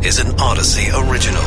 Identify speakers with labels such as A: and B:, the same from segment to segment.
A: This is an Audacy original.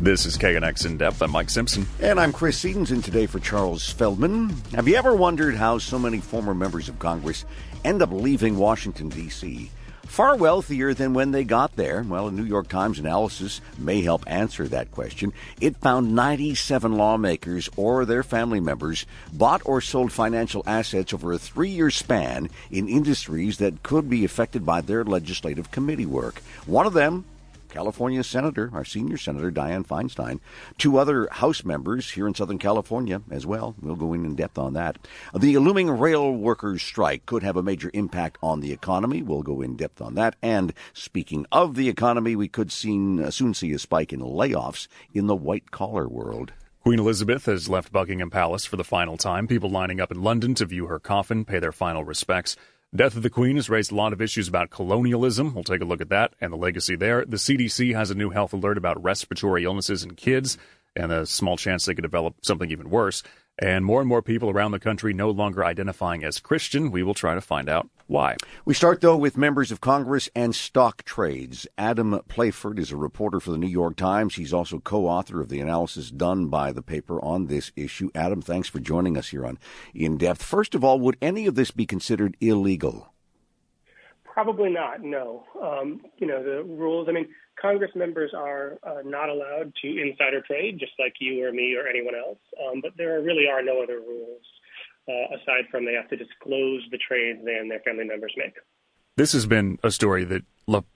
B: This is KNX In Depth. I'm Mike Simpson.
C: And I'm Chris Sedens, and today for Charles Feldman. Have you ever wondered how so many former members of Congress end up leaving Washington, D.C.? Far wealthier than when they got there? Well, a New York Times analysis may help answer that question. It found 97 lawmakers or their family members bought or sold financial assets over a three year span in industries that could be affected by their legislative committee work. One of them California Senator, our senior Senator Dianne Feinstein, two other House members here in Southern California as well. We'll go in in depth on that. The looming rail workers' strike could have a major impact on the economy. We'll go in depth on that. And speaking of the economy, we could soon, uh, soon see a spike in layoffs in the white collar world.
B: Queen Elizabeth has left Buckingham Palace for the final time. People lining up in London to view her coffin, pay their final respects. Death of the Queen has raised a lot of issues about colonialism. We'll take a look at that and the legacy there. The CDC has a new health alert about respiratory illnesses in kids and a small chance they could develop something even worse. And more and more people around the country no longer identifying as Christian. We will try to find out why.
C: We start, though, with members of Congress and stock trades. Adam Playford is a reporter for the New York Times. He's also co author of the analysis done by the paper on this issue. Adam, thanks for joining us here on In Depth. First of all, would any of this be considered illegal?
D: Probably not, no. Um, you know, the rules, I mean, Congress members are uh, not allowed to insider trade, just like you or me or anyone else. Um, but there really are no other rules uh, aside from they have to disclose the trades they and their family members make.
B: This has been a story that,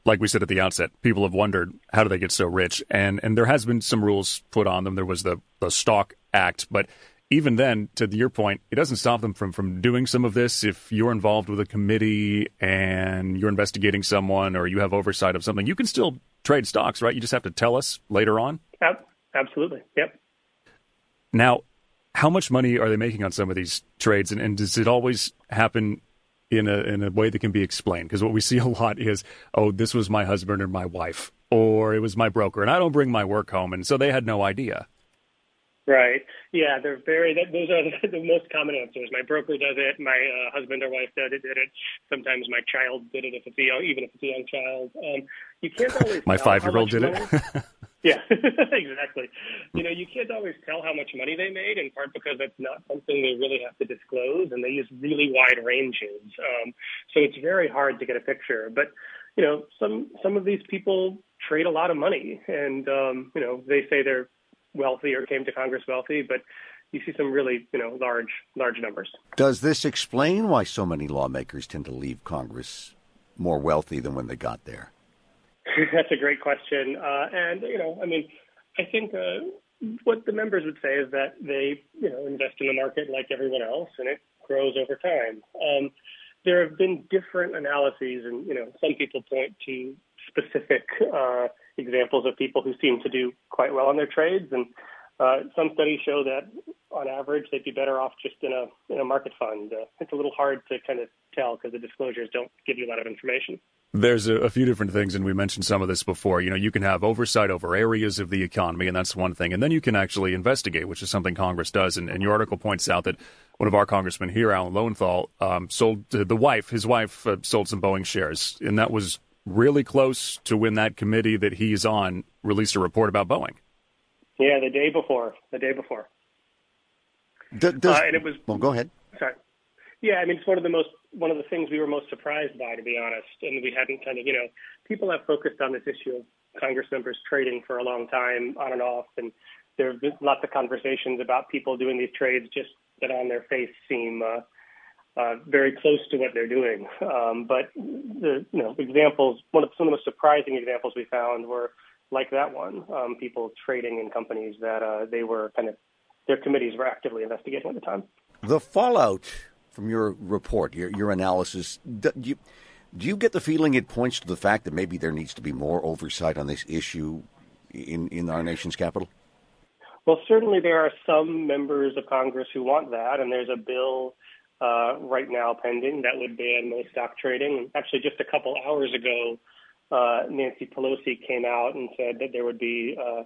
B: like we said at the outset, people have wondered how do they get so rich, and and there has been some rules put on them. There was the the Stock Act, but even then, to your point, it doesn't stop them from, from doing some of this. If you're involved with a committee and you're investigating someone or you have oversight of something, you can still trade stocks, right? You just have to tell us later on.
D: Absolutely. Yep.
B: Now, how much money are they making on some of these trades, and, and does it always happen in a in a way that can be explained? Because what we see a lot is, oh, this was my husband or my wife, or it was my broker, and I don't bring my work home, and so they had no idea.
D: Right. Yeah, they're very. Those are the, the most common answers. My broker does it. My uh, husband or wife did it. Did it. Sometimes my child did it. If it's a young, even if it's a young child, um, you can't always.
B: my five-year-old did
D: money,
B: it.
D: yeah, exactly. You know, you can't always tell how much money they made, in part because that's not something they really have to disclose, and they use really wide ranges. Um, so it's very hard to get a picture. But you know, some some of these people trade a lot of money, and um, you know, they say they're wealthy or came to Congress wealthy, but you see some really, you know, large, large numbers.
C: Does this explain why so many lawmakers tend to leave Congress more wealthy than when they got there?
D: That's a great question, uh, and you know, I mean, I think uh, what the members would say is that they, you know, invest in the market like everyone else, and it grows over time. Um, there have been different analyses, and you know, some people point to specific. Uh, examples of people who seem to do quite well in their trades. And uh, some studies show that on average they'd be better off just in a in a market fund. Uh, it's a little hard to kind of tell because the disclosures don't give you a lot of information.
B: There's a, a, few different things, and we mentioned some of this before. You know, you can have oversight over areas of the economy, and that's one thing. And then you can actually investigate, which is something Congress does. And, and your article points out that one of our congressmen here, Alan Lowenthal, um, sold uh, the wife, his wife, uh, sold some Boeing shares, and that was really close to when that committee that he's on released a report about Boeing.
D: Yeah, the day before. The day before.
C: does, uh, and it was. Well, go ahead.
D: Sorry. Yeah, I mean, it's one of the most one of the things we were most surprised by, to be honest. And we hadn't kind of, you know, people have focused on this issue of Congress members trading for a long time, on and off, and there have been lots of conversations about people doing these trades just that on their face seem uh, uh, very close to what they're doing. Um, but the you know examples, one of some of the most surprising examples we found were like that one, um, people trading in companies that uh, they were kind of their committees were actively investigating at the time.
C: The fallout from your report, your your analysis, do you do you get the feeling it points to the fact that maybe there needs to be more oversight on this issue in in our nation's capital?
D: Well, certainly there are some members of Congress who want that, and there's a bill uh, right now pending that would ban most stock trading. Actually, just a couple hours ago, uh, Nancy Pelosi came out and said that there would be uh,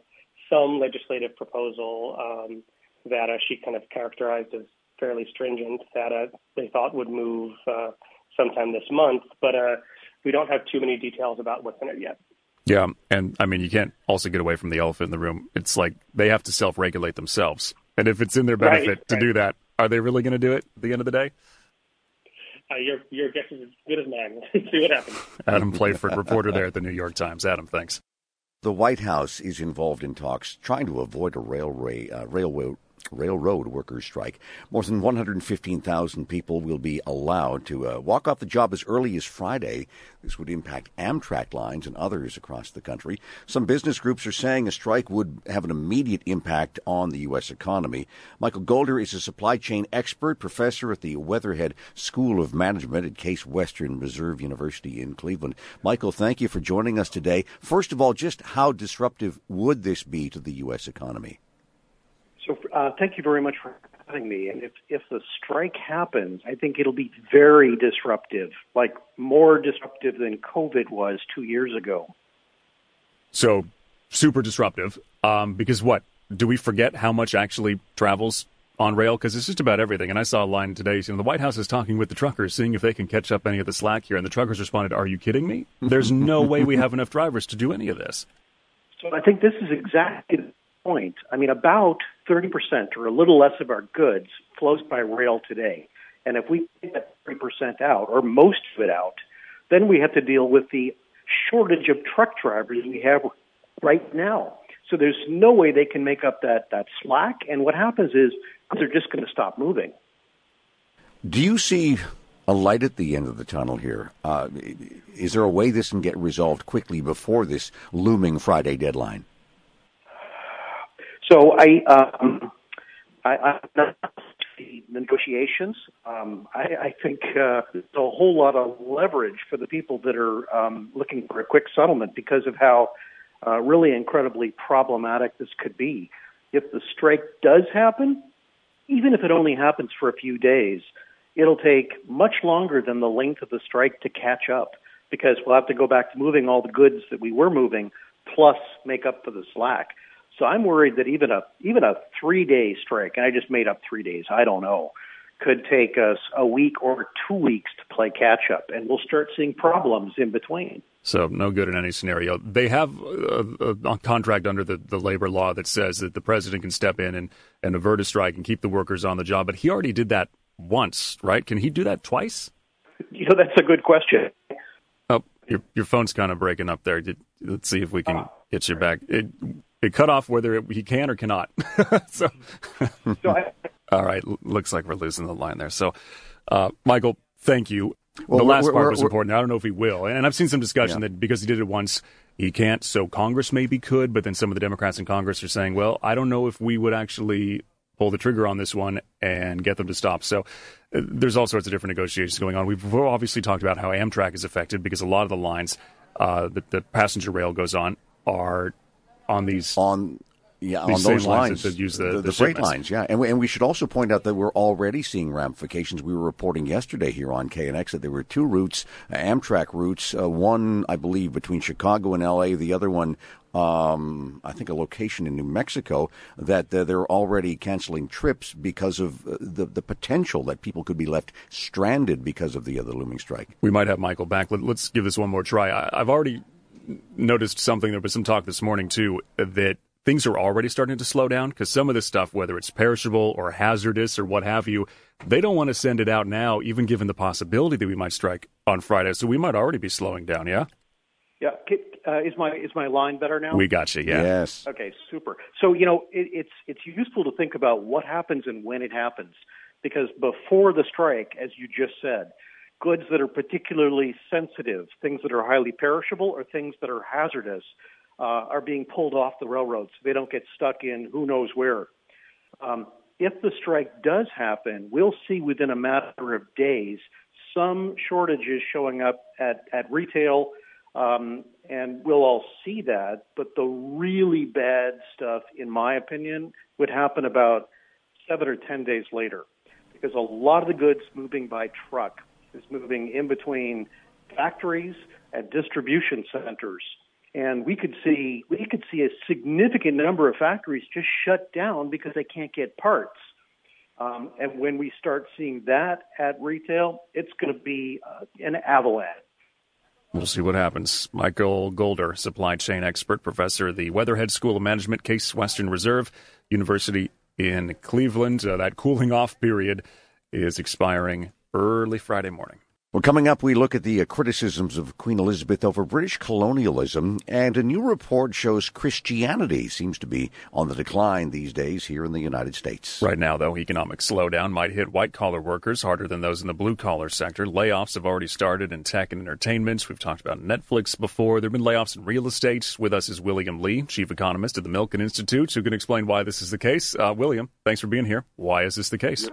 D: some legislative proposal um, that uh, she kind of characterized as fairly stringent that uh, they thought would move uh, sometime this month. But uh, we don't have too many details about what's in it yet.
B: Yeah, and I mean, you can't also get away from the elephant in the room. It's like they have to self-regulate themselves, and if it's in their benefit
D: right,
B: to
D: right.
B: do that, are they really going to do it at the end of the day?
D: Uh, your your guess is as good as mine. See what happens.
B: Adam Playford, reporter there at the New York Times. Adam, thanks.
C: The White House is involved in talks trying to avoid a railway, uh, railway railroad workers strike. More than 115,000 people will be allowed to uh, walk off the job as early as Friday. This would impact Amtrak lines and others across the country. Some business groups are saying a strike would have an immediate impact on the U.S. economy. Michael Golder is a supply chain expert, professor at the Weatherhead School of Management at Case Western Reserve University in Cleveland. Michael, thank you for joining us today. First of all, just how disruptive would this be to the U.S. economy?
E: So uh, thank you very much for having me. And if if the strike happens, I think it'll be very disruptive, like more disruptive than COVID was two years ago.
B: So super disruptive. Um, because what do we forget how much actually travels on rail? Because it's just about everything. And I saw a line today. You know, the White House is talking with the truckers, seeing if they can catch up any of the slack here. And the truckers responded, "Are you kidding me? There's no way we have enough drivers to do any of this."
E: So I think this is exactly point. I mean, about 30% or a little less of our goods flows by rail today. And if we take that 30% out, or most of it out, then we have to deal with the shortage of truck drivers we have right now. So there's no way they can make up that, that slack. And what happens is they're just going to stop moving.
C: Do you see a light at the end of the tunnel here? Uh, is there a way this can get resolved quickly before this looming Friday deadline?
E: So I, um, I, I the negotiations. Um, I, I think uh, there's a whole lot of leverage for the people that are um, looking for a quick settlement because of how uh, really incredibly problematic this could be. If the strike does happen, even if it only happens for a few days, it'll take much longer than the length of the strike to catch up because we'll have to go back to moving all the goods that we were moving plus make up for the slack. So I'm worried that even a even a three day strike, and I just made up three days, I don't know, could take us a week or two weeks to play catch up, and we'll start seeing problems in between.
B: So no good in any scenario. They have a, a, contract under the, the labor law that says that the president can step in and, and avert a strike and keep the workers on the job, but he already did that once, right? Can he do that twice?
E: You know, that's a good question.
B: Oh, your your phone's kind of breaking up there. Let's see if we can ah. get you back. It, it cut off whether it, he can or cannot. so,
E: so I,
B: all right, looks like we're losing the line there. So, uh, Michael, thank you.
C: Well,
B: the last
C: we're,
B: part
C: we're,
B: was important. I don't know if he will, and I've seen some discussion
C: Yeah.
B: that because he did it once, he can't. So Congress maybe could, but then some of the Democrats in Congress are saying, "Well, I don't know if we would actually pull the trigger on this one and get them to stop." So uh, there's all sorts of different negotiations going on. We've obviously talked about how Amtrak is affected because a lot of the lines uh, that the passenger rail goes on are on these
C: on yeah
B: These
C: on those
B: lines
C: lines,
B: use the-
C: the,
B: the
C: freight lines. Yeah, and we, and we should also point out that we're already seeing ramifications. We were reporting yesterday here on KNX that there were two routes, uh, Amtrak routes. Uh, one, I believe, between Chicago and L.A. The other one. Um, I think a location in New Mexico that uh, they're already canceling trips because of uh, the the potential that people could be left stranded because of the other looming strike.
B: we might have Michael back. Let, us give this one more try. I, I've already noticed something. There was some talk this morning too that things are already starting to slow down because some of this stuff, whether it's perishable or hazardous or what have you, they don't want to send it out now, even given the possibility that we might strike on Friday. So we might already be slowing down. Yeah,
E: yeah, uh, is my is my line better now?
B: we got you. Yeah.
C: Yes.
E: Okay, super. So you know, it, it's it's useful to think about what happens and when it happens, because before the strike, as you just said, goods that are particularly sensitive, things that are highly perishable, or things that are hazardous, uh, are being pulled off the railroads. They don't get stuck in who knows where. Um, if the strike does happen, we'll see within a matter of days some shortages showing up at, at retail, um, and we'll all see that. But the really bad stuff, in my opinion, would happen about seven or ten days later, because a lot of the goods moving by truck is moving in between factories and distribution centers. And we could see we could see a significant number of factories just shut down because they can't get parts. Um, and when we start seeing that at retail, it's going to be uh, an avalanche.
B: We'll see what happens. Michael Golder, supply chain expert, professor at the Weatherhead School of Management, Case Western Reserve University in Cleveland. Uh, that cooling off period is expiring early Friday morning.
C: Well, coming up, we look at the uh, criticisms of Queen Elizabeth over British colonialism, and a new report shows Christianity seems to be on the decline these days here in the United States.
B: Right now, though, economic slowdown might hit white collar workers harder than those in the blue collar sector. Layoffs have already started in tech and entertainment. We've talked about Netflix before. There have been layoffs in real estate. With us is William Lee, chief economist at the Milken Institute, who can explain why this is the case. Uh, William, thanks for being here. Why is this the case?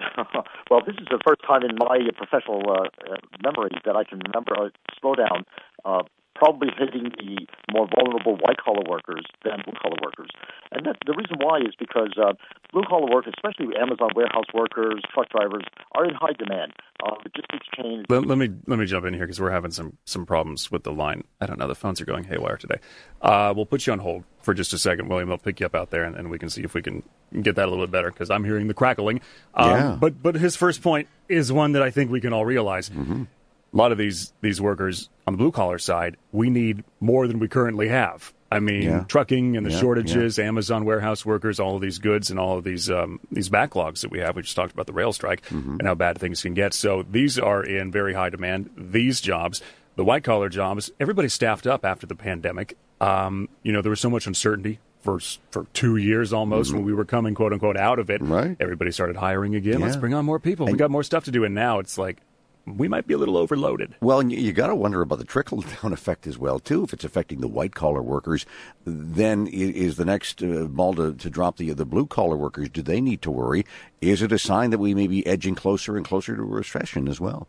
F: well, this is the first time in my professional uh, uh, memory that I can remember. A slowdown uh, probably hitting the more vulnerable white collar workers than blue collar workers. And that, the reason why is because uh, blue collar workers, especially Amazon warehouse workers, truck drivers, are in high demand. Uh, logistics chains.
B: Let, let, me let me jump in here because we're having some some problems with the line. I don't know. The phones are going haywire today. Uh, we'll put you on hold for just a second, William. I'll pick you up out there, and, and we can see if we can get that a little bit better because I'm hearing the crackling.
C: Um, yeah.
B: But but his first point is one that I think we can all realize. Mm-hmm a lot of these these workers on the blue collar side, we need more than we currently have. I mean, yeah. trucking and the yeah, shortages, yeah. Amazon warehouse workers, all of these goods and all of these um, these backlogs that we have. We just talked about the rail strike mm-hmm. and how bad things can get. So these are in very high demand. These jobs, the white collar jobs, everybody staffed up after the pandemic. Um, you know, there was so much uncertainty for for two years almost mm-hmm. when we were coming quote unquote out of it.
C: Right.
B: Everybody started hiring again. Let's bring on more people. And we got more stuff to do, and now it's like we might be a little overloaded.
C: Well, and you, got to wonder about the trickle down effect as well, too. If it's affecting the white collar workers, then is the next uh, ball to, to drop the the blue collar workers? Do they need to worry? Is it a sign that we may be edging closer and closer to a recession as well?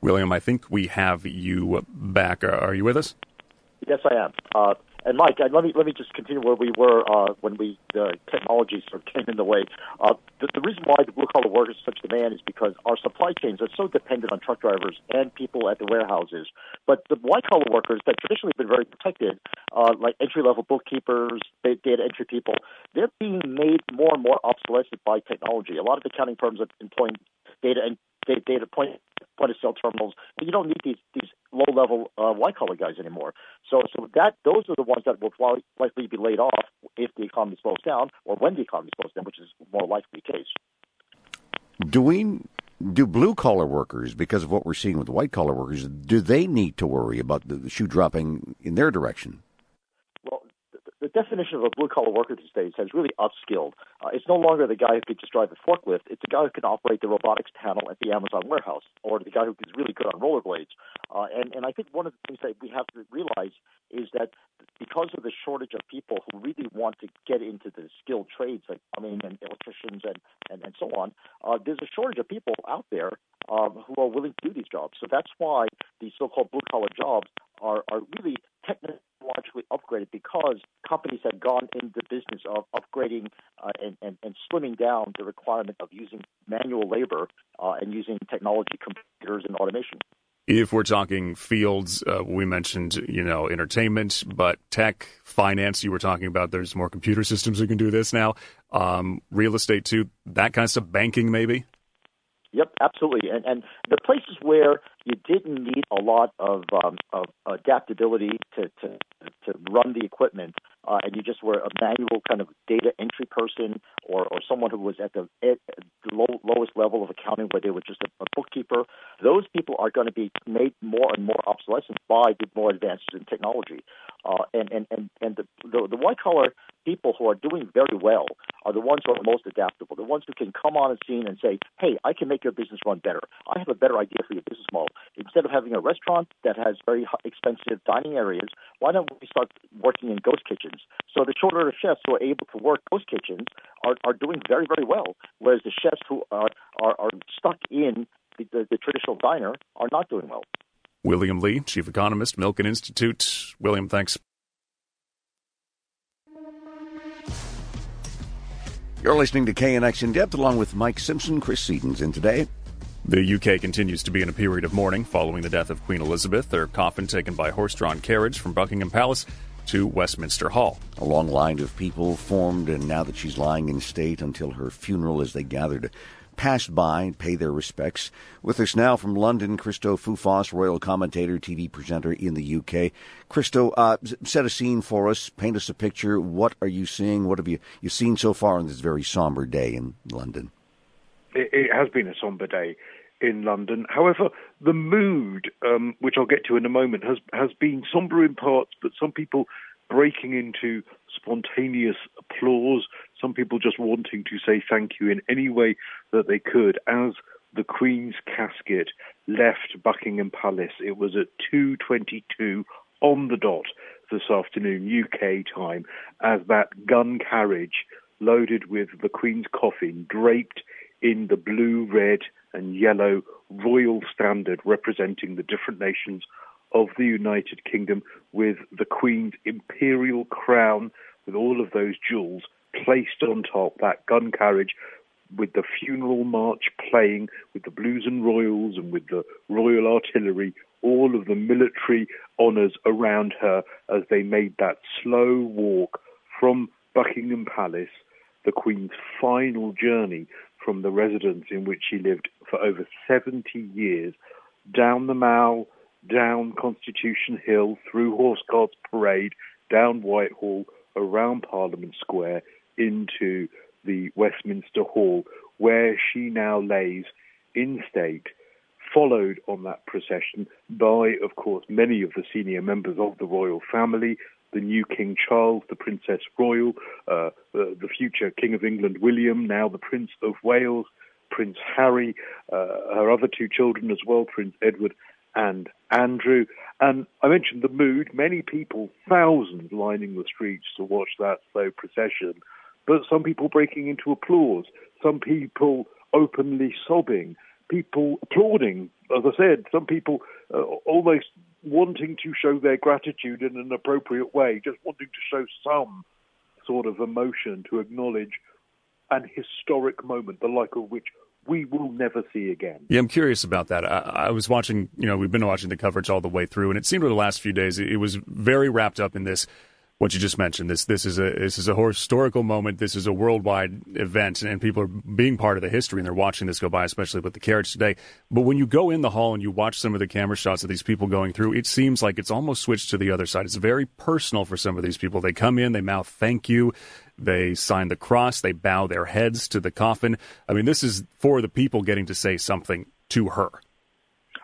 B: William, I think we have you back. Are you with us?
F: Yes, I am. Uh, and Mike, let me let me just continue where we were uh, when we the technology sort of came in the way. Uh, the, the reason why the blue collar workers such demand is because our supply chains are so dependent on truck drivers and people at the warehouses. But the white collar workers that traditionally have been very protected, uh, like entry level bookkeepers, data entry people, they're being made more and more obsolescent by technology. A lot of accounting firms are employing data and data point point of sale terminals. You don't need these these low level uh, white collar guys anymore. So so that those are the ones that will likely be laid off if the economy slows down or when the economy slows down, which is more likely case.
C: Do we do blue collar workers, because of what we're seeing with white collar workers, do they need to worry about the shoe dropping in their direction?
F: The definition of a blue collar worker these days has really upskilled. Uh, it's no longer the guy who could just drive a forklift. It's the guy who can operate the robotics panel at the Amazon warehouse, or the guy who is really good on rollerblades. Uh, and and I think one of the things that we have to realize is that because of the shortage of people who really want to get into the skilled trades like plumbing and electricians and and, and so on, uh, there's a shortage of people out there um, who are willing to do these jobs. So that's why these so-called blue collar jobs are are really technologically upgraded because companies have gone into the business of upgrading uh, and, and, and, slimming down the requirement of using manual labor uh, and using technology, computers, and automation.
B: If we're talking fields, uh, we mentioned you know entertainment, but tech, finance. You were talking about there's more computer systems that can do this now. Um, real estate too, that kind of stuff. Banking maybe.
F: Yep, absolutely. And and the places where you didn't need a lot of um, of adaptability to, to to run the equipment, uh, and you just were a manual kind of data entry person, or or someone who was at the, at the low, lowest level of accounting, where they were just a, a bookkeeper. Those people are going to be made more and more obsolescent by the more advances in technology. Uh, and and and and the, the the white collar people who are doing very well are the ones who are most adaptable, the ones who can come on a scene and say, "Hey, I can make your business run better. I have a better idea for your business model. Instead of having a restaurant that has very expensive dining areas, why don't we start working in ghost kitchens?" So the short order chefs who are able to work ghost kitchens are are doing very very well, whereas the chefs who are are, are stuck in the, the, the traditional diner are not doing well.
B: William Lee, Chief Economist, Milken Institute. William, thanks.
C: You're listening to KNX In Depth along with Mike Simpson, Chris Sedens in today.
B: The UK continues to be in a period of mourning following the death of Queen Elizabeth, her coffin taken by horse drawn carriage from Buckingham Palace to Westminster Hall.
C: A long line of people formed, and now that she's lying in state until her funeral as they gathered passed by and pay their respects. With us now from London, Christo Foufas, royal commentator, TV presenter in the UK. Christo, uh, set a scene for us. Paint us a picture. What are you seeing? What have you you seen so far on this very somber day in London?
G: It, it has been a somber day in London. However, the mood, um, which I'll get to in a moment, has has been somber in parts, but some people breaking into spontaneous applause, some people just wanting to say thank you in any way that they could as the Queen's casket left Buckingham Palace. It was at 2:22 on the dot this afternoon UK time as that gun carriage loaded with the Queen's coffin draped in the blue, red and yellow royal standard representing the different nations of the United Kingdom with the Queen's imperial crown with all of those jewels placed on top, that gun carriage with the funeral march playing, with the blues and royals and with the royal artillery, all of the military honours around her as they made that slow walk from Buckingham Palace, the Queen's final journey from the residence in which she lived for over 70 years, down the Mall, down Constitution Hill, through Horse Guards Parade, down Whitehall, around Parliament Square, into the Westminster Hall, where she now lays in state, followed on that procession by, of course, many of the senior members of the royal family, the new King Charles, the Princess Royal, uh, the, the, future King of England William, now the Prince of Wales, Prince Harry, uh, her other two children as well, Prince Edward and Andrew. And I mentioned the mood. Many people, thousands, lining the streets to watch that slow procession, but some people breaking into applause, some people openly sobbing, people applauding. As I said, some people uh, almost wanting to show their gratitude in an appropriate way, just wanting to show some sort of emotion to acknowledge an historic moment, the like of which we will never see again.
B: Yeah, I'm curious about that. I, I, was watching, you know, we've been watching the coverage all the way through, and it seemed over the last few days it, it was very wrapped up in this. What you just mentioned this this is a this is a historical moment. This is a worldwide event, and people are being part of the history, and they're watching this go by, especially with the carriage today. But when you go in the hall and you watch some of the camera shots of these people going through, it seems like it's almost switched to the other side. It's very personal for some of these people. They come in, they mouth thank you. They sign the cross. They bow their heads to the coffin. I mean, this is for the people getting to say something to her.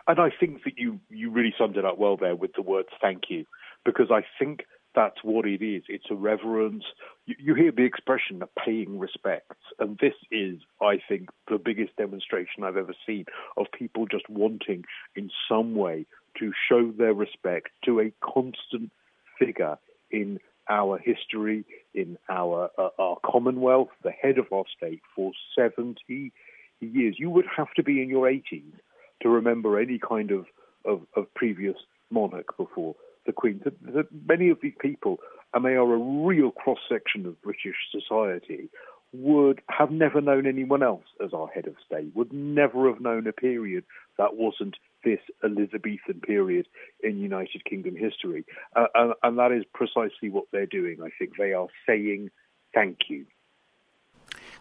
G: And I think that you, you really summed it up well there with the words thank you, because I think that's what it is. It's a reverence. You, you hear the expression of paying respects, and this is, I think, the biggest demonstration I've ever seen of people just wanting, in some way, to show their respect to a constant figure in our history, in our uh, our Commonwealth, the head of our state for 70 years. You would have to be in your 80s to remember any kind of, of, of previous monarch before the Queen. That, that many of these people, and they are a real cross section of British society, would have never known anyone else as our head of state, would never have known a period that wasn't this Elizabethan period in United Kingdom history. Uh, and, and that is precisely what they're doing. I think they are saying thank you.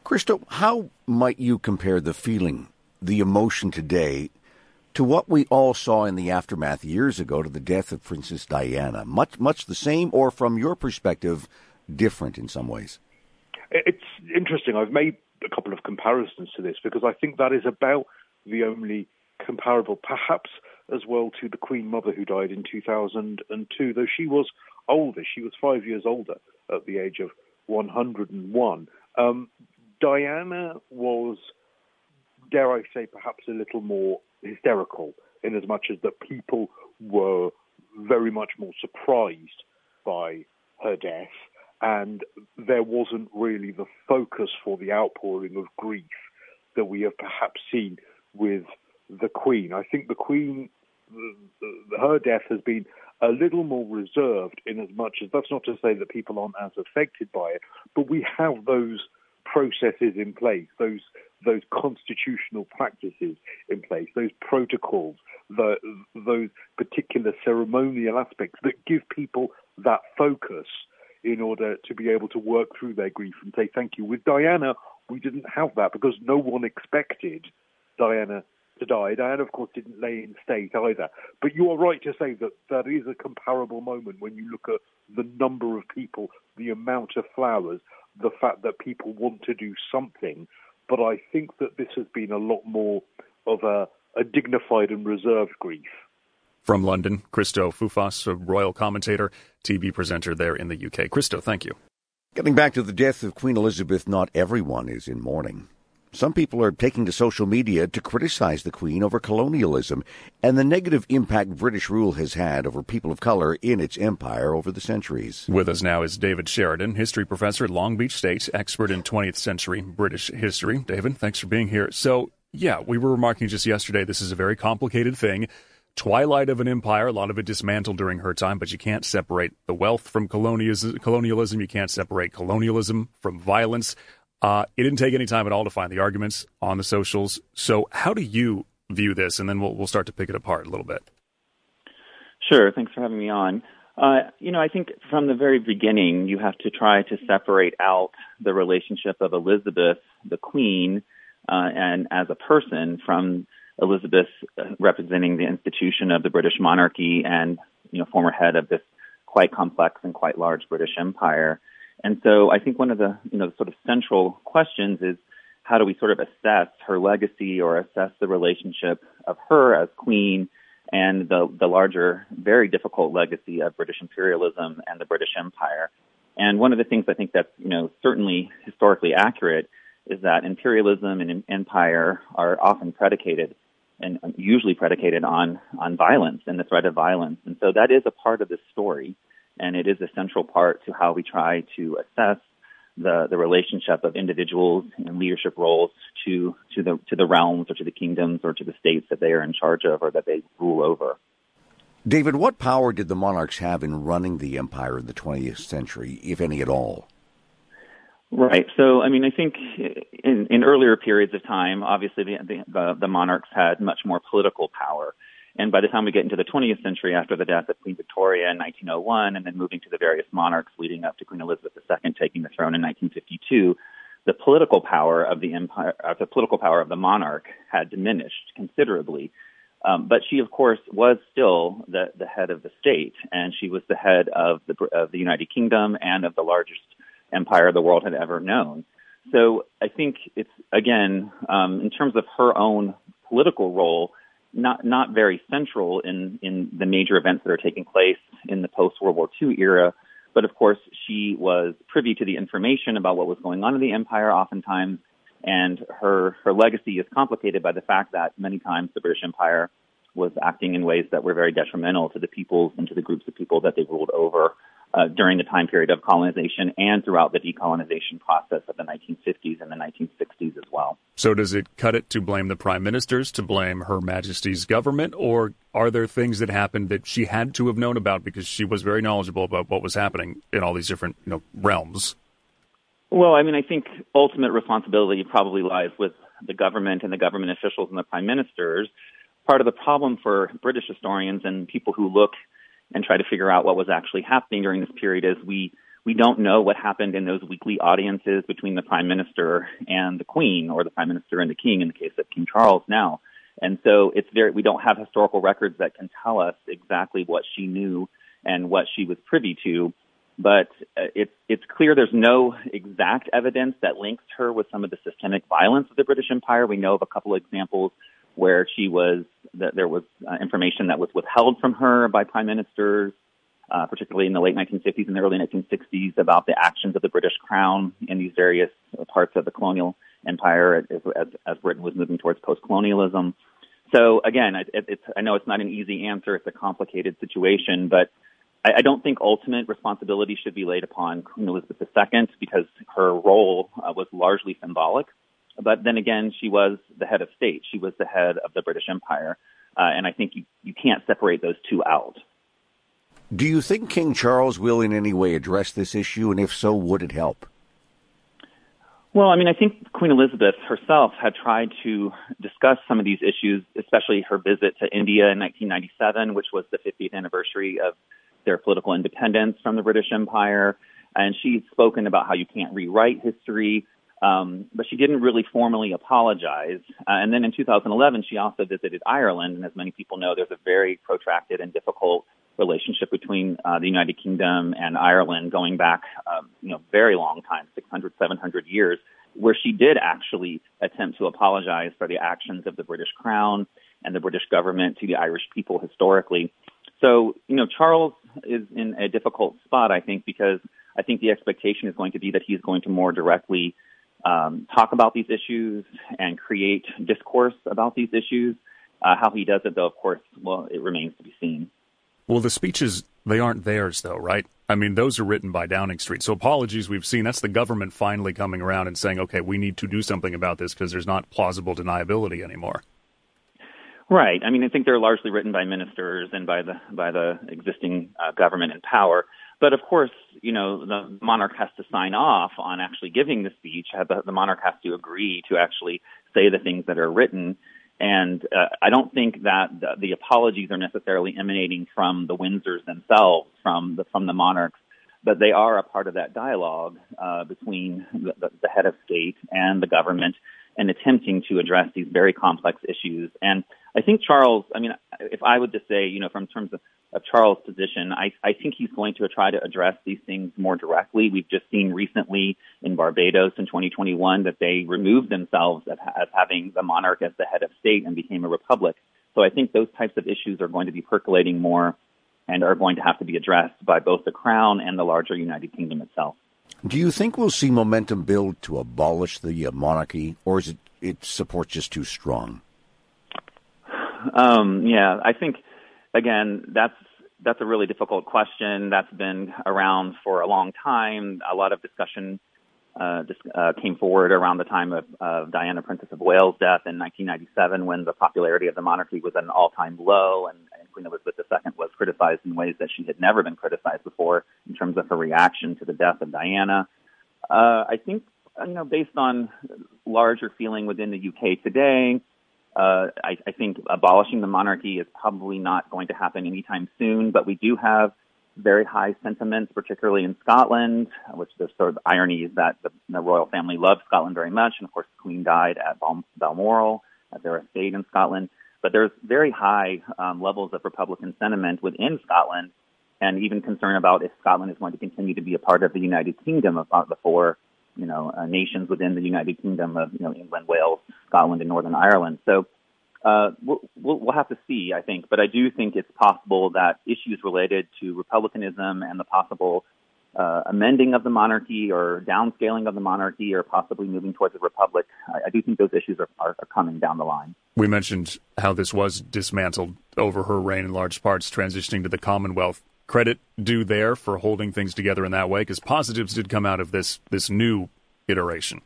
C: Christo, how might you compare the feeling, the emotion today, to what we all saw in the aftermath years ago to the death of Princess Diana? Much, much the same, or from your perspective, different in some ways?
G: It's interesting. I've made a couple of comparisons to this because I think that is about the only comparable, perhaps as well to the Queen Mother who died in 2002, though she was older. She was five years older at the age of 101. Um, Diana was, dare I say, perhaps a little more hysterical in as much as that people were very much more surprised by her death, and there wasn't really the focus for the outpouring of grief that we have perhaps seen with the Queen. I think the Queen, her death has been a little more reserved in as much as that's not to say that people aren't as affected by it, but we have those processes in place, those those constitutional practices in place, those protocols, the, those particular ceremonial aspects that give people that focus in order to be able to work through their grief and say thank you. With Diana, we didn't have that because no one expected Diana to die. Diana, of course, didn't lay in state either. But you are right to say that that is a comparable moment when you look at the number of people, the amount of flowers, the fact that people want to do something. But I think that this has been a lot more of a, a dignified and reserved grief.
B: From London, Christo Foufas, a royal commentator, TV presenter there in the UK. Christo, thank you.
C: Getting back to the death of Queen Elizabeth, not everyone is in mourning. Some people are taking to social media to criticize the Queen over colonialism and the negative impact British rule has had over people of color in its empire over the centuries.
B: With us now is David Sheridan, history professor at Long Beach State, expert in 20th century British history. David, thanks for being here. So, yeah, we were remarking just yesterday this is a very complicated thing twilight of an empire. A lot of it dismantled during her time, but you can't separate the wealth from colonialism. You can't separate colonialism from violence. Uh, it didn't take any time at all to find the arguments on the socials. So, how do you view this? And then we'll, we'll start to pick it apart a little bit.
H: Sure. Thanks for having me on. Uh, you know, I think from the very beginning, you have to try to separate out the relationship of Elizabeth, the Queen, uh, and as a person from Elizabeth uh, representing the institution of the British monarchy and, you know, former head of this quite complex and quite large British empire. And so I think one of the, you know, sort of central questions is how do we sort of assess her legacy or assess the relationship of her as queen and the, the larger, very difficult legacy of British imperialism and the British Empire. And one of the things I think that's, you know, certainly historically accurate is that imperialism and empire are often predicated and usually predicated on on violence and the threat of violence. And so that is a part of this story, and it is a central part to how we try to assess the the relationship of individuals in leadership roles to to the to the realms or to the kingdoms or to the states that they are in charge of or that they rule over.
C: David, what power did the monarchs have in running the empire in the 20th century, if any at all?
H: Right. So, I mean, I think in, in earlier periods of time, obviously the, the, the monarchs had much more political power. And by the time we get into the 20th century, after the death of Queen Victoria in 1901, and then moving to the various monarchs leading up to Queen Elizabeth II taking the throne in 1952, the political power of the empire, uh, the political power of the monarch had diminished considerably. Um, but she, of course, was still the, the head of the state, and she was the head of the, of the United Kingdom and of the largest empire the world had ever known. So I think it's again um, in terms of her own political role, not not very central in in the major events that are taking place in the post World War II era. But of course, she was privy to the information about what was going on in the empire, oftentimes, and her her legacy is complicated by the fact that many times the British Empire was acting in ways that were very detrimental to the peoples and to the groups of people that they ruled over uh, during the time period of colonization and throughout the decolonization process of the 1950s and the 1960s as well.
B: So, does it cut it to blame the prime ministers, to blame Her Majesty's government, or are there things that happened that she had to have known about because she was very knowledgeable about what was happening in all these different you know, realms?
H: Well, I mean, I think ultimate responsibility probably lies with the government and the government officials and the prime ministers. Part of the problem for British historians and people who look and try to figure out what was actually happening during this period is we we don't know what happened in those weekly audiences between the prime minister and the queen or the prime minister and the king in the case of King Charles now. And so it's very we don't have historical records that can tell us exactly what she knew and what she was privy to. But uh, it's it's clear there's no exact evidence that links her with some of the systemic violence of the British Empire. We know of a couple of examples where she was that there was uh, information that was withheld from her by prime ministers, uh, particularly in the late 1950s and the early 1960s, about the actions of the British Crown in these various parts of the colonial empire as, as, as Britain was moving towards post-colonialism. So again, it, it's, I know it's not an easy answer; it's a complicated situation, but I, don't think ultimate responsibility should be laid upon Queen Elizabeth II because her role uh, was largely symbolic. But then again, she was the head of state. She was the head of the British Empire. Uh, and I think you, you can't separate those two out.
C: Do you think King Charles will in any way address this issue? And if so, would it help?
H: Well, I mean, I think Queen Elizabeth herself had tried to discuss some of these issues, especially her visit to India in 1997, which was the 50th anniversary of their political independence from the British Empire. And she'd spoken about how you can't rewrite history, Um, but she didn't really formally apologize. Uh, and then in 2011, she also visited Ireland. And as many people know, there's a very protracted and difficult relationship between uh, the United Kingdom and Ireland going back, um, you know, very long time, 600, 700 years, where she did actually attempt to apologize for the actions of the British Crown and the British government to the Irish people historically. So, you know, Charles is in a difficult spot, I think, because I think the expectation is going to be that he's going to more directly um, talk about these issues and create discourse about these issues. Uh, how he does it, though, of course, well, it remains to be seen.
B: Well, the speeches, they aren't theirs, though, right? I mean, those are written by Downing Street. So apologies we've seen. That's the government finally coming around and saying, okay, we need to do something about this because there's not plausible deniability anymore.
H: Right. I mean, I think they're largely written by ministers and by the by the existing uh, government in power. But of course, you know, the monarch has to sign off on actually giving the speech. The, the monarch has to agree to actually say the things that are written. And uh, I don't think that the, the apologies are necessarily emanating from the Windsors themselves, from the from the monarchs, but they are a part of that dialogue uh, between the, the head of state and the government, and attempting to address these very complex issues. And I think Charles, I mean, if I would just say, you know, from terms of, of Charles' position, I, I think he's going to try to address these things more directly. We've just seen recently in Barbados in 2021 that they removed themselves as, as having the monarch as the head of state and became a republic. So I think those types of issues are going to be percolating more and are going to have to be addressed by both the Crown and the larger United Kingdom itself.
C: Do you think we'll see momentum build to abolish the uh, monarchy, or is it its support just too strong?
H: Um, yeah, I think again that's that's a really difficult question. That's been around for a long time. A lot of discussion uh, uh, came forward around the time of, of Diana, Princess of Wales' death in 1997, when the popularity of the monarchy was at an all-time low, and Queen Elizabeth II was criticized in ways that she had never been criticized before in terms of her reaction to the death of Diana. Uh, I think, you know, based on larger feeling within the UK today, uh, I, I think abolishing the monarchy is probably not going to happen anytime soon, but we do have very high sentiments, particularly in Scotland, which there's sort of irony is that the, the royal family loved Scotland very much, and of course the Queen died at Bal- Balmoral at their estate in Scotland. But there's very high um, levels of Republican sentiment within Scotland, and even concern about if Scotland is going to continue to be a part of the United Kingdom of the four you know, uh, nations within the United Kingdom of, you know, England, Wales, Scotland, and Northern Ireland. So uh, we'll, we'll have to see, I think. But I do think it's possible that issues related to republicanism and the possible uh, amending of the monarchy or downscaling of the monarchy or possibly moving towards a republic, I, I do think those issues are, are, are coming down the line.
B: We mentioned how this was dismantled over her reign in large parts, transitioning to the Commonwealth credit due there for holding things together in that way? Because positives did come out of this this new iteration.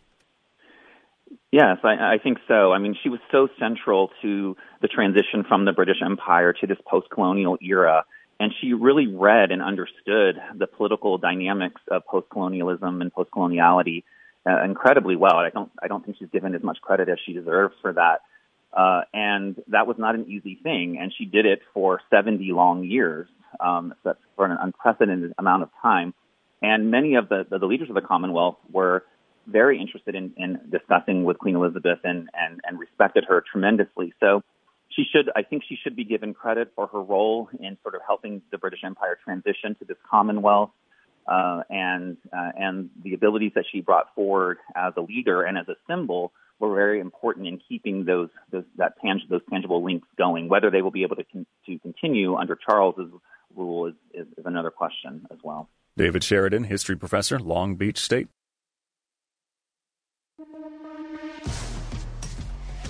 H: Yes, I, I think so. I mean, she was so central to the transition from the British Empire to this post-colonial era, and she really read and understood the political dynamics of post-colonialism and post-coloniality uh, incredibly well. I don't, I don't think she's given as much credit as she deserves for that. Uh, and that was not an easy thing, and she did it for 70 long years um, that's for an unprecedented amount of time. And many of the, the, the leaders of the Commonwealth were very interested in, in discussing with Queen Elizabeth and, and, and respected her tremendously. So she should, I think she should be given credit for her role in sort of helping the British Empire transition to this Commonwealth. Uh, and uh, and the abilities that she brought forward as a leader and as a symbol were very important in keeping those those that tang- those tangible links going. Whether they will be able to con- to continue under Charles's rule is, is, is another question as well.
B: David Sheridan, history professor, Long Beach State.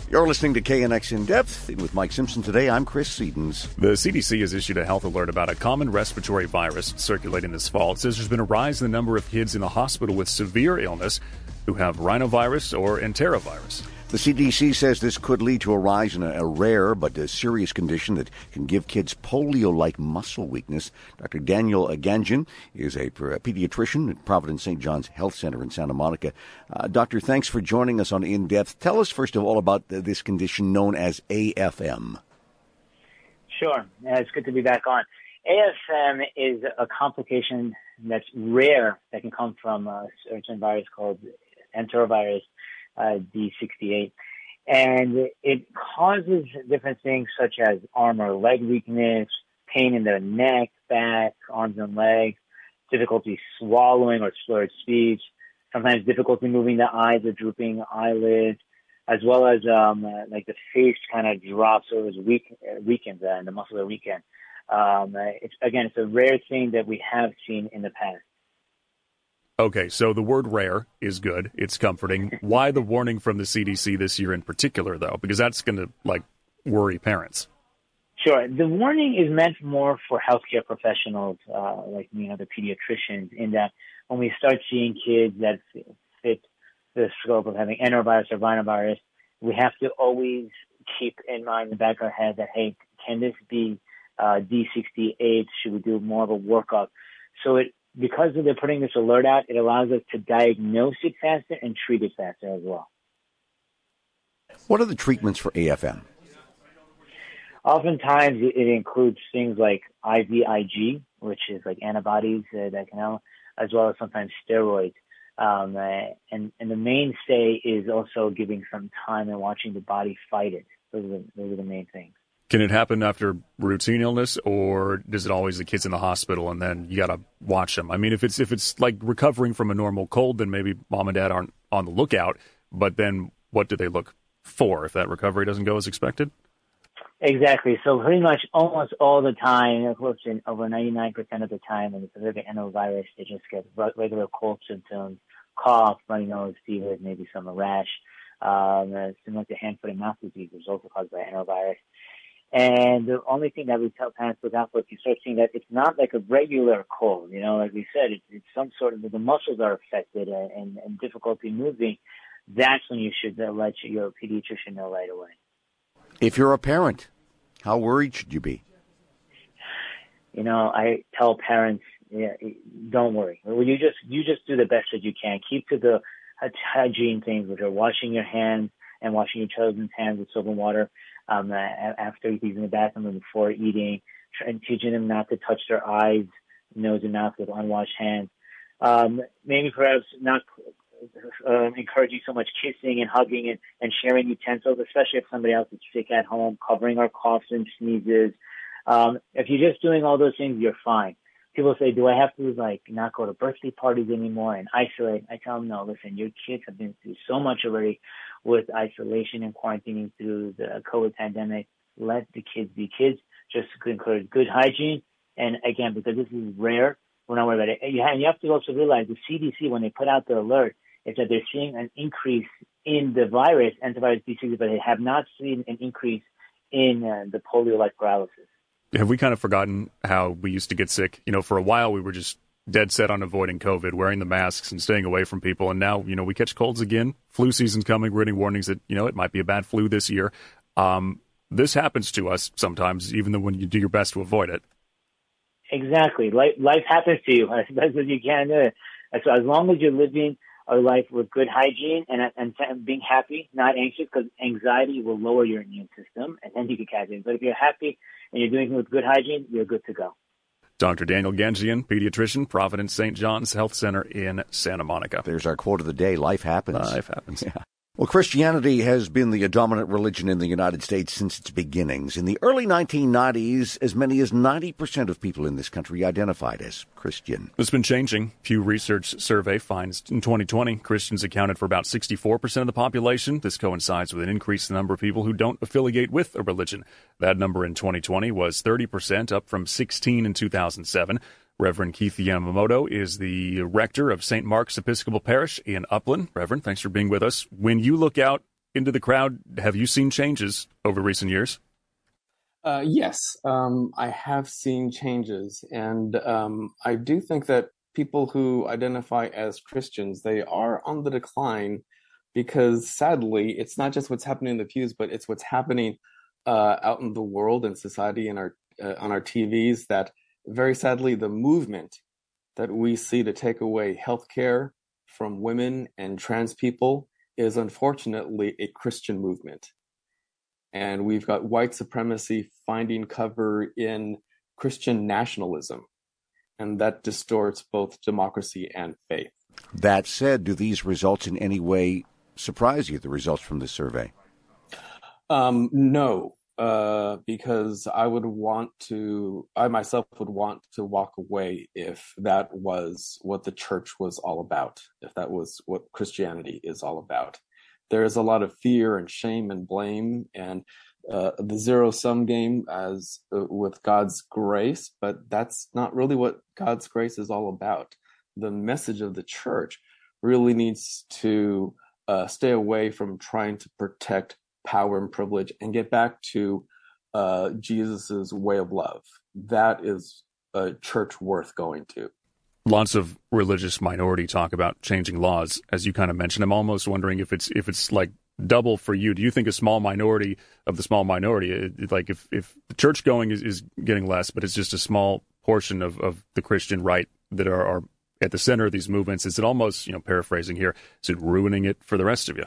C: You're listening to KNX In Depth. with Mike Simpson today, I'm Chris Sedens.
B: The CDC has issued a health alert about a common respiratory virus circulating this fall. It says there's been a rise in the number of kids in the hospital with severe illness who have rhinovirus or enterovirus.
C: The CDC says this could lead to a rise in a, rare but a serious condition that can give kids polio-like muscle weakness. Dr. Daniel Ganjian is a pediatrician at Providence St. John's Health Center in Santa Monica. Uh, doctor, thanks for joining us on In Depth. Tell us first of all about this condition known as AFM.
I: Sure, yeah, it's good to be back on. AFM is a complication that's rare that can come from a certain virus called enterovirus uh, D68. And it causes different things such as arm or leg weakness, pain in the neck, back, arms and legs, difficulty swallowing or slurred speech, sometimes difficulty moving the eyes or drooping eyelids, as well as um, like the face kind of drops or is weak, weakens uh, and the muscles are weakened. Um, it's, again, it's a rare thing that we have seen in the past.
B: Okay, so the word rare is good. It's comforting. Why the warning from the CDC this year in particular, though? Because that's going to, like, worry parents.
I: Sure. The warning is meant more for healthcare professionals, uh, like, you know, the pediatricians, in that when we start seeing kids that fit the scope of having enterovirus or rhinovirus, we have to always keep in mind in the back of our head that, hey, can this be uh, D68? Should we do more of a workup? So it because they're putting this alert out, it allows us to diagnose it faster and treat it faster as well.
C: What are the treatments for AFM?
I: Oftentimes, it includes things like IVIG, which is like antibodies uh, that can help, as well as sometimes steroids. Um, uh, and, and the mainstay is also giving some time and watching the body fight it. Those are the, those are the main things.
B: Can it happen after routine illness, or is it always the kids in the hospital and then you got to watch them? I mean, if it's if it's like recovering from a normal cold, then maybe mom and dad aren't on the lookout. But then, what do they look for if that recovery doesn't go as expected?
I: Exactly. So pretty much almost all the time, over 99% of the time, when it's a very enterovirus, they just get regular cold symptoms, cough, runny nose, fever, maybe some rash, um, similar to hand, foot, and mouth disease, which is also caused by enterovirus. And the only thing that we tell parents look out for if you start seeing that it's not like a regular cold, you know, like we said, it's, it's some sort of the muscles are affected and, and, and difficulty moving. That's when you should uh, let your pediatrician know right away.
C: If you're a parent, how worried should you be?
I: You know, I tell parents, yeah, don't worry. You just you just do the best that you can. Keep to the hygiene things, which are washing your hands and washing your children's hands with soap and water um, after using the bathroom and before eating, and teaching them not to touch their eyes, nose, and mouth with unwashed hands. Um, maybe perhaps not uh, encouraging so much kissing and hugging and, and sharing utensils, especially if somebody else is sick at home, covering our coughs and sneezes. Um, if you're just doing all those things, you're fine. People say, do I have to like not go to birthday parties anymore and isolate? I tell them, no, listen, your kids have been through so much already with isolation and quarantining through the COVID pandemic. Let the kids be kids. Just encourage good hygiene. And again, because this is rare, we're not worried about it. And you have to also realize the CDC, when they put out the alert, is that they're seeing an increase in the virus, enterovirus B6, but they have not seen an increase in uh, the polio-like paralysis.
B: Have we kind of forgotten how we used to get sick? You know, for a while we were just dead set on avoiding COVID, wearing the masks and staying away from people. And now, you know, we catch colds again. Flu season's coming. We're getting warnings that, you know, it might be a bad flu this year. Um, this happens to us sometimes, even though when you do your best to avoid it.
I: Exactly. Life, life happens to you as best as you can. So as long as you're living a life with good hygiene and, and being happy, not anxious, because anxiety will lower your immune system and then you can catch it. But if you're happy and you're doing it with good hygiene, you're good to go.
B: Dr. Daniel Ganjian, pediatrician, Providence St. John's Health Center in Santa Monica.
C: There's our quote of the day life happens.
B: Life happens.
C: Yeah. Well, Christianity has been the dominant religion in the United States since its beginnings. In the early 1990s, as many as 90% of people in this country identified as Christian.
B: It's been changing. Pew Research survey finds in 2020, Christians accounted for about 64% of the population. This coincides with an increase in the number of people who don't affiliate with a religion. That number in 2020 was 30%, up from 16 in 2007. Reverend Keith Yamamoto is the rector of St. Mark's Episcopal Parish in Upland. Reverend, thanks for being with us. When you look out into the crowd, have you seen changes over recent years?
J: Uh, yes, um, I have seen changes, and um, I do think that people who identify as Christians they are on the decline because sadly, it's not just what's happening in the pews, but it's what's happening uh, out in the world and society and our uh, on our TVs that very sadly, the movement that we see to take away healthcare from women and trans people is unfortunately a Christian movement. And we've got white supremacy finding cover in Christian nationalism. And that distorts both democracy and faith.
C: That said, do these results in any way surprise you, the results from the survey?
J: Um, no, uh, because I would want to, I myself would want to walk away if that was what the church was all about, if that was what Christianity is all about. There is a lot of fear and shame and blame and uh, the zero sum game as uh, with God's grace, but that's not really what God's grace is all about. The message of the church really needs to uh, stay away from trying to protect power and privilege and get back to uh, Jesus's way of love. That is a church worth going to.
B: Lots of religious minority talk about changing laws, as you kind of mentioned. I'm almost wondering if it's if it's like double for you. Do you think a small minority of the small minority, it, like if if the church going is, is getting less, but it's just a small portion of, of the Christian right that are, are at the center of these movements, is it almost, you know, paraphrasing here, is it ruining it for the rest of you?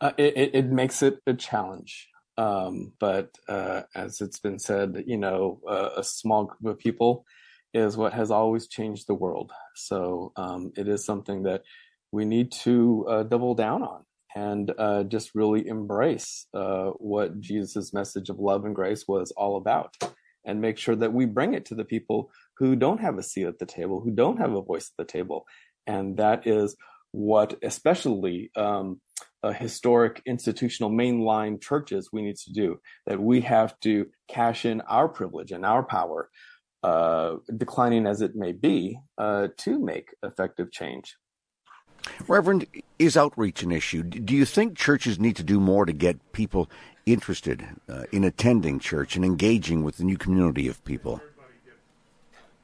J: Uh, it, it, makes it a challenge. Um, but uh, as it's been said, you know, uh, a small group of people is what has always changed the world. So um, it is something that we need to uh, double down on and uh, just really embrace what Jesus' message of love and grace was all about and make sure that we bring it to the people who don't have a seat at the table, who don't have a voice at the table. And that is what, especially um, historic institutional mainline churches, we need to do. That we have to cash in our privilege and our power, uh, declining as it may be, uh, to make effective change.
C: Reverend, is outreach an issue? Do you think churches need to do more to get people interested uh, in attending church and engaging with the new community of people?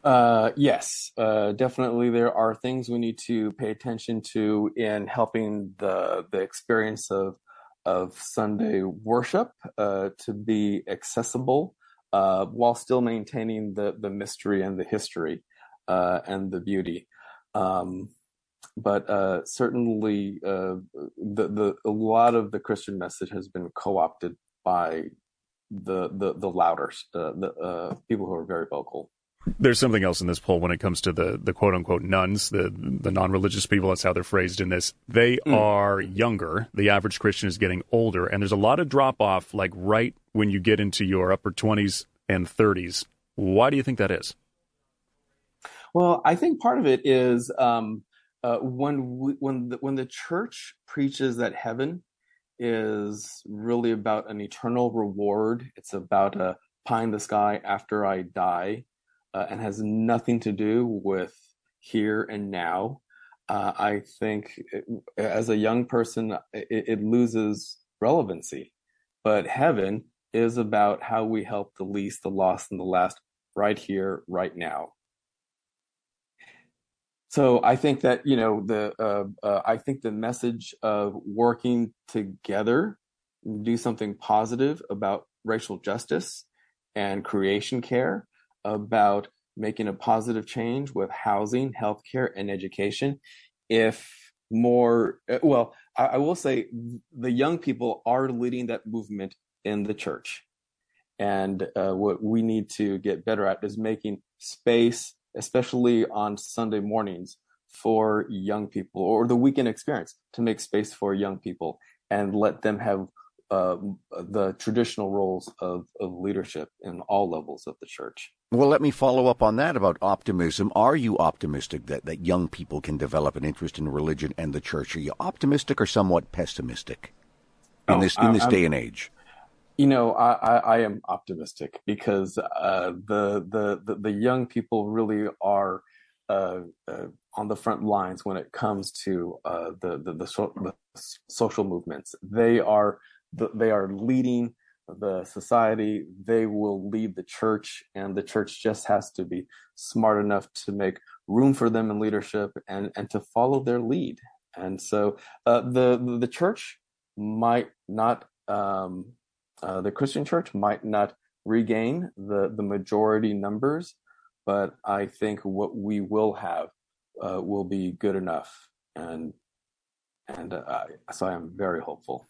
J: Uh, yes, uh, definitely. There are things we need to pay attention to in helping the the experience of of Sunday worship uh, to be accessible uh, while still maintaining the the mystery and the history uh, and the beauty. Um, but uh, certainly, the the a lot of the Christian message has been co opted by the the the louder the people who are very vocal.
B: There's something else in this poll when it comes to the, the quote unquote nones, the the non religious people. That's how they're phrased in this. They mm. are younger. The average Christian is getting older, and there's a lot of drop off, like right when you get into your upper 20s and 30s. Why do you think that is?
J: Well, I think part of it is um, uh, when we, when the, when the church preaches that heaven is really about an eternal reward. It's about a pie in the sky after I die uh, and has nothing to do with here and now. Uh, I think it, as a young person, it, it, loses relevancy. But heaven is about how we help the least, the lost, and the last right here, right now. So I think that you know the uh, uh I think the message of working together, do something positive about racial justice and creation care about making a positive change with housing, healthcare, and education. If more, uh, well, I, I will say the young people are leading that movement in the church. And uh, what we need to get better at is making space, especially on Sunday mornings, for young people or the weekend experience to make space for young people and let them have uh, the traditional roles of, of leadership in all levels of the church.
C: Well, let me follow up on that about optimism. Are you optimistic that, that young people can develop an interest in religion and the church? Are you optimistic or somewhat pessimistic in oh, this in this I'm, day and age?
J: You know, I, I, I am optimistic because uh, the, the, the the young people really are uh, uh, on the front lines when it comes to uh, the the, the, so, the social movements. They are they are leading the society, they will lead the church, and the church just has to be smart enough to make room for them in leadership and and to follow their lead. And so uh, the the church might not um, uh, the Christian church might not regain the the majority numbers, but I think what we will have uh, will be good enough, and and uh, so I am very hopeful.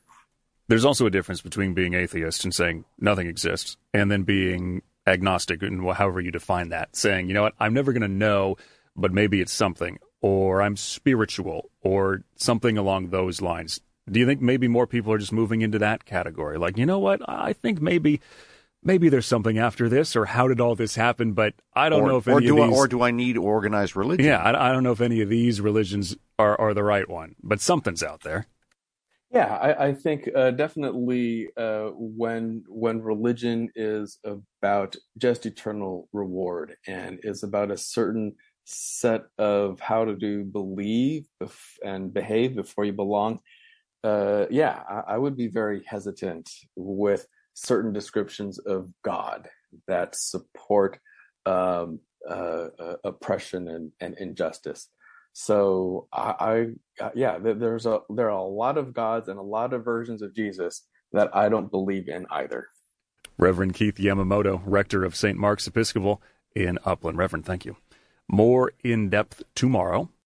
B: There's also a difference between being atheist and saying nothing exists, and then being agnostic and however you define that, saying, you know what, I'm never going to know, but maybe it's something. or I'm spiritual or something along those lines. Do you think maybe more people are just moving into that category? Like, you know what? I think maybe maybe there's something after this, or how did all this happen? But I don't
C: or,
B: know if
C: or
B: any
C: do
B: of these,
C: I, or do I need organized religion?
B: Yeah, I, I, don't know if any of these religions are, are the right one, but something's out there.
J: Yeah, I, I think uh, definitely uh, when when religion is about just eternal reward and is about a certain set of how to do believe and behave before you belong. Uh, yeah, I, I would be very hesitant with certain descriptions of God that support um, uh, uh, oppression and, and, injustice. So I, I, uh, yeah, there's a there are a lot of gods and a lot of versions of Jesus that I don't believe in either.
B: Reverend Keith Yamamoto, rector of St. Mark's Episcopal in Upland. Reverend, thank you. More in depth tomorrow.